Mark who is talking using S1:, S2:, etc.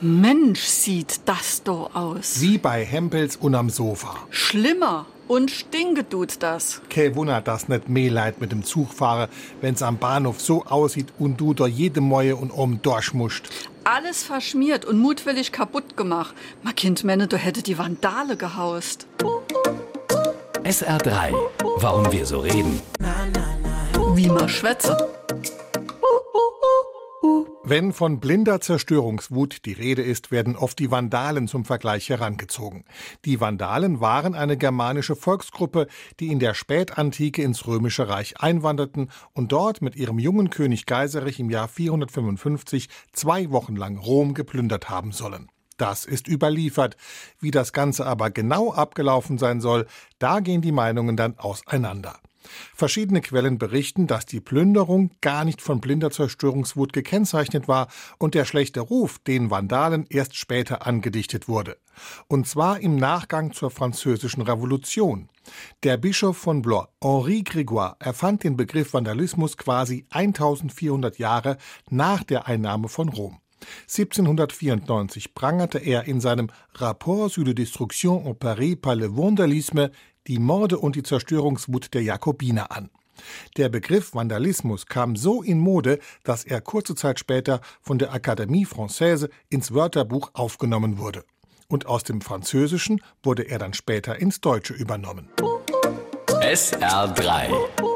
S1: Mensch, sieht das do aus.
S2: Wie bei Hempels unterm Sofa.
S1: Schlimmer. Und stinke tut das.
S2: Kein Wunder, dass nicht mehr Leid mit dem Zug fahre, wenn's am Bahnhof so aussieht und du da jede Mäue und um durchmuscht.
S1: Alles verschmiert und mutwillig kaputt gemacht. Ma Kind meine, du hätte die Vandale gehaust.
S3: SR3. Warum wir so reden.
S1: Wie ma schwätze.
S2: Wenn von blinder Zerstörungswut die Rede ist, werden oft die Vandalen zum Vergleich herangezogen. Die Vandalen waren eine germanische Volksgruppe, die in der Spätantike ins Römische Reich einwanderten und dort mit ihrem jungen König Geiserich im Jahr 455 zwei Wochen lang Rom geplündert haben sollen. Das ist überliefert. Wie das Ganze aber genau abgelaufen sein soll, da gehen die Meinungen dann auseinander. Verschiedene Quellen berichten, dass die Plünderung gar nicht von blinder Zerstörungswut gekennzeichnet war und der schlechte Ruf den Vandalen erst später angedichtet wurde. Und zwar im Nachgang zur Französischen Revolution. Der Bischof von Blois, Henri Grégoire, erfand den Begriff Vandalismus quasi 1400 Jahre nach der Einnahme von Rom. 1794 prangerte er in seinem Rapport sur la destruction en Paris par le vandalisme die Morde und die Zerstörungswut der Jakobiner an. Der Begriff Vandalismus kam so in Mode, dass er kurze Zeit später von der Académie Française ins Wörterbuch aufgenommen wurde. Und aus dem Französischen wurde er dann später ins Deutsche übernommen.
S3: SR3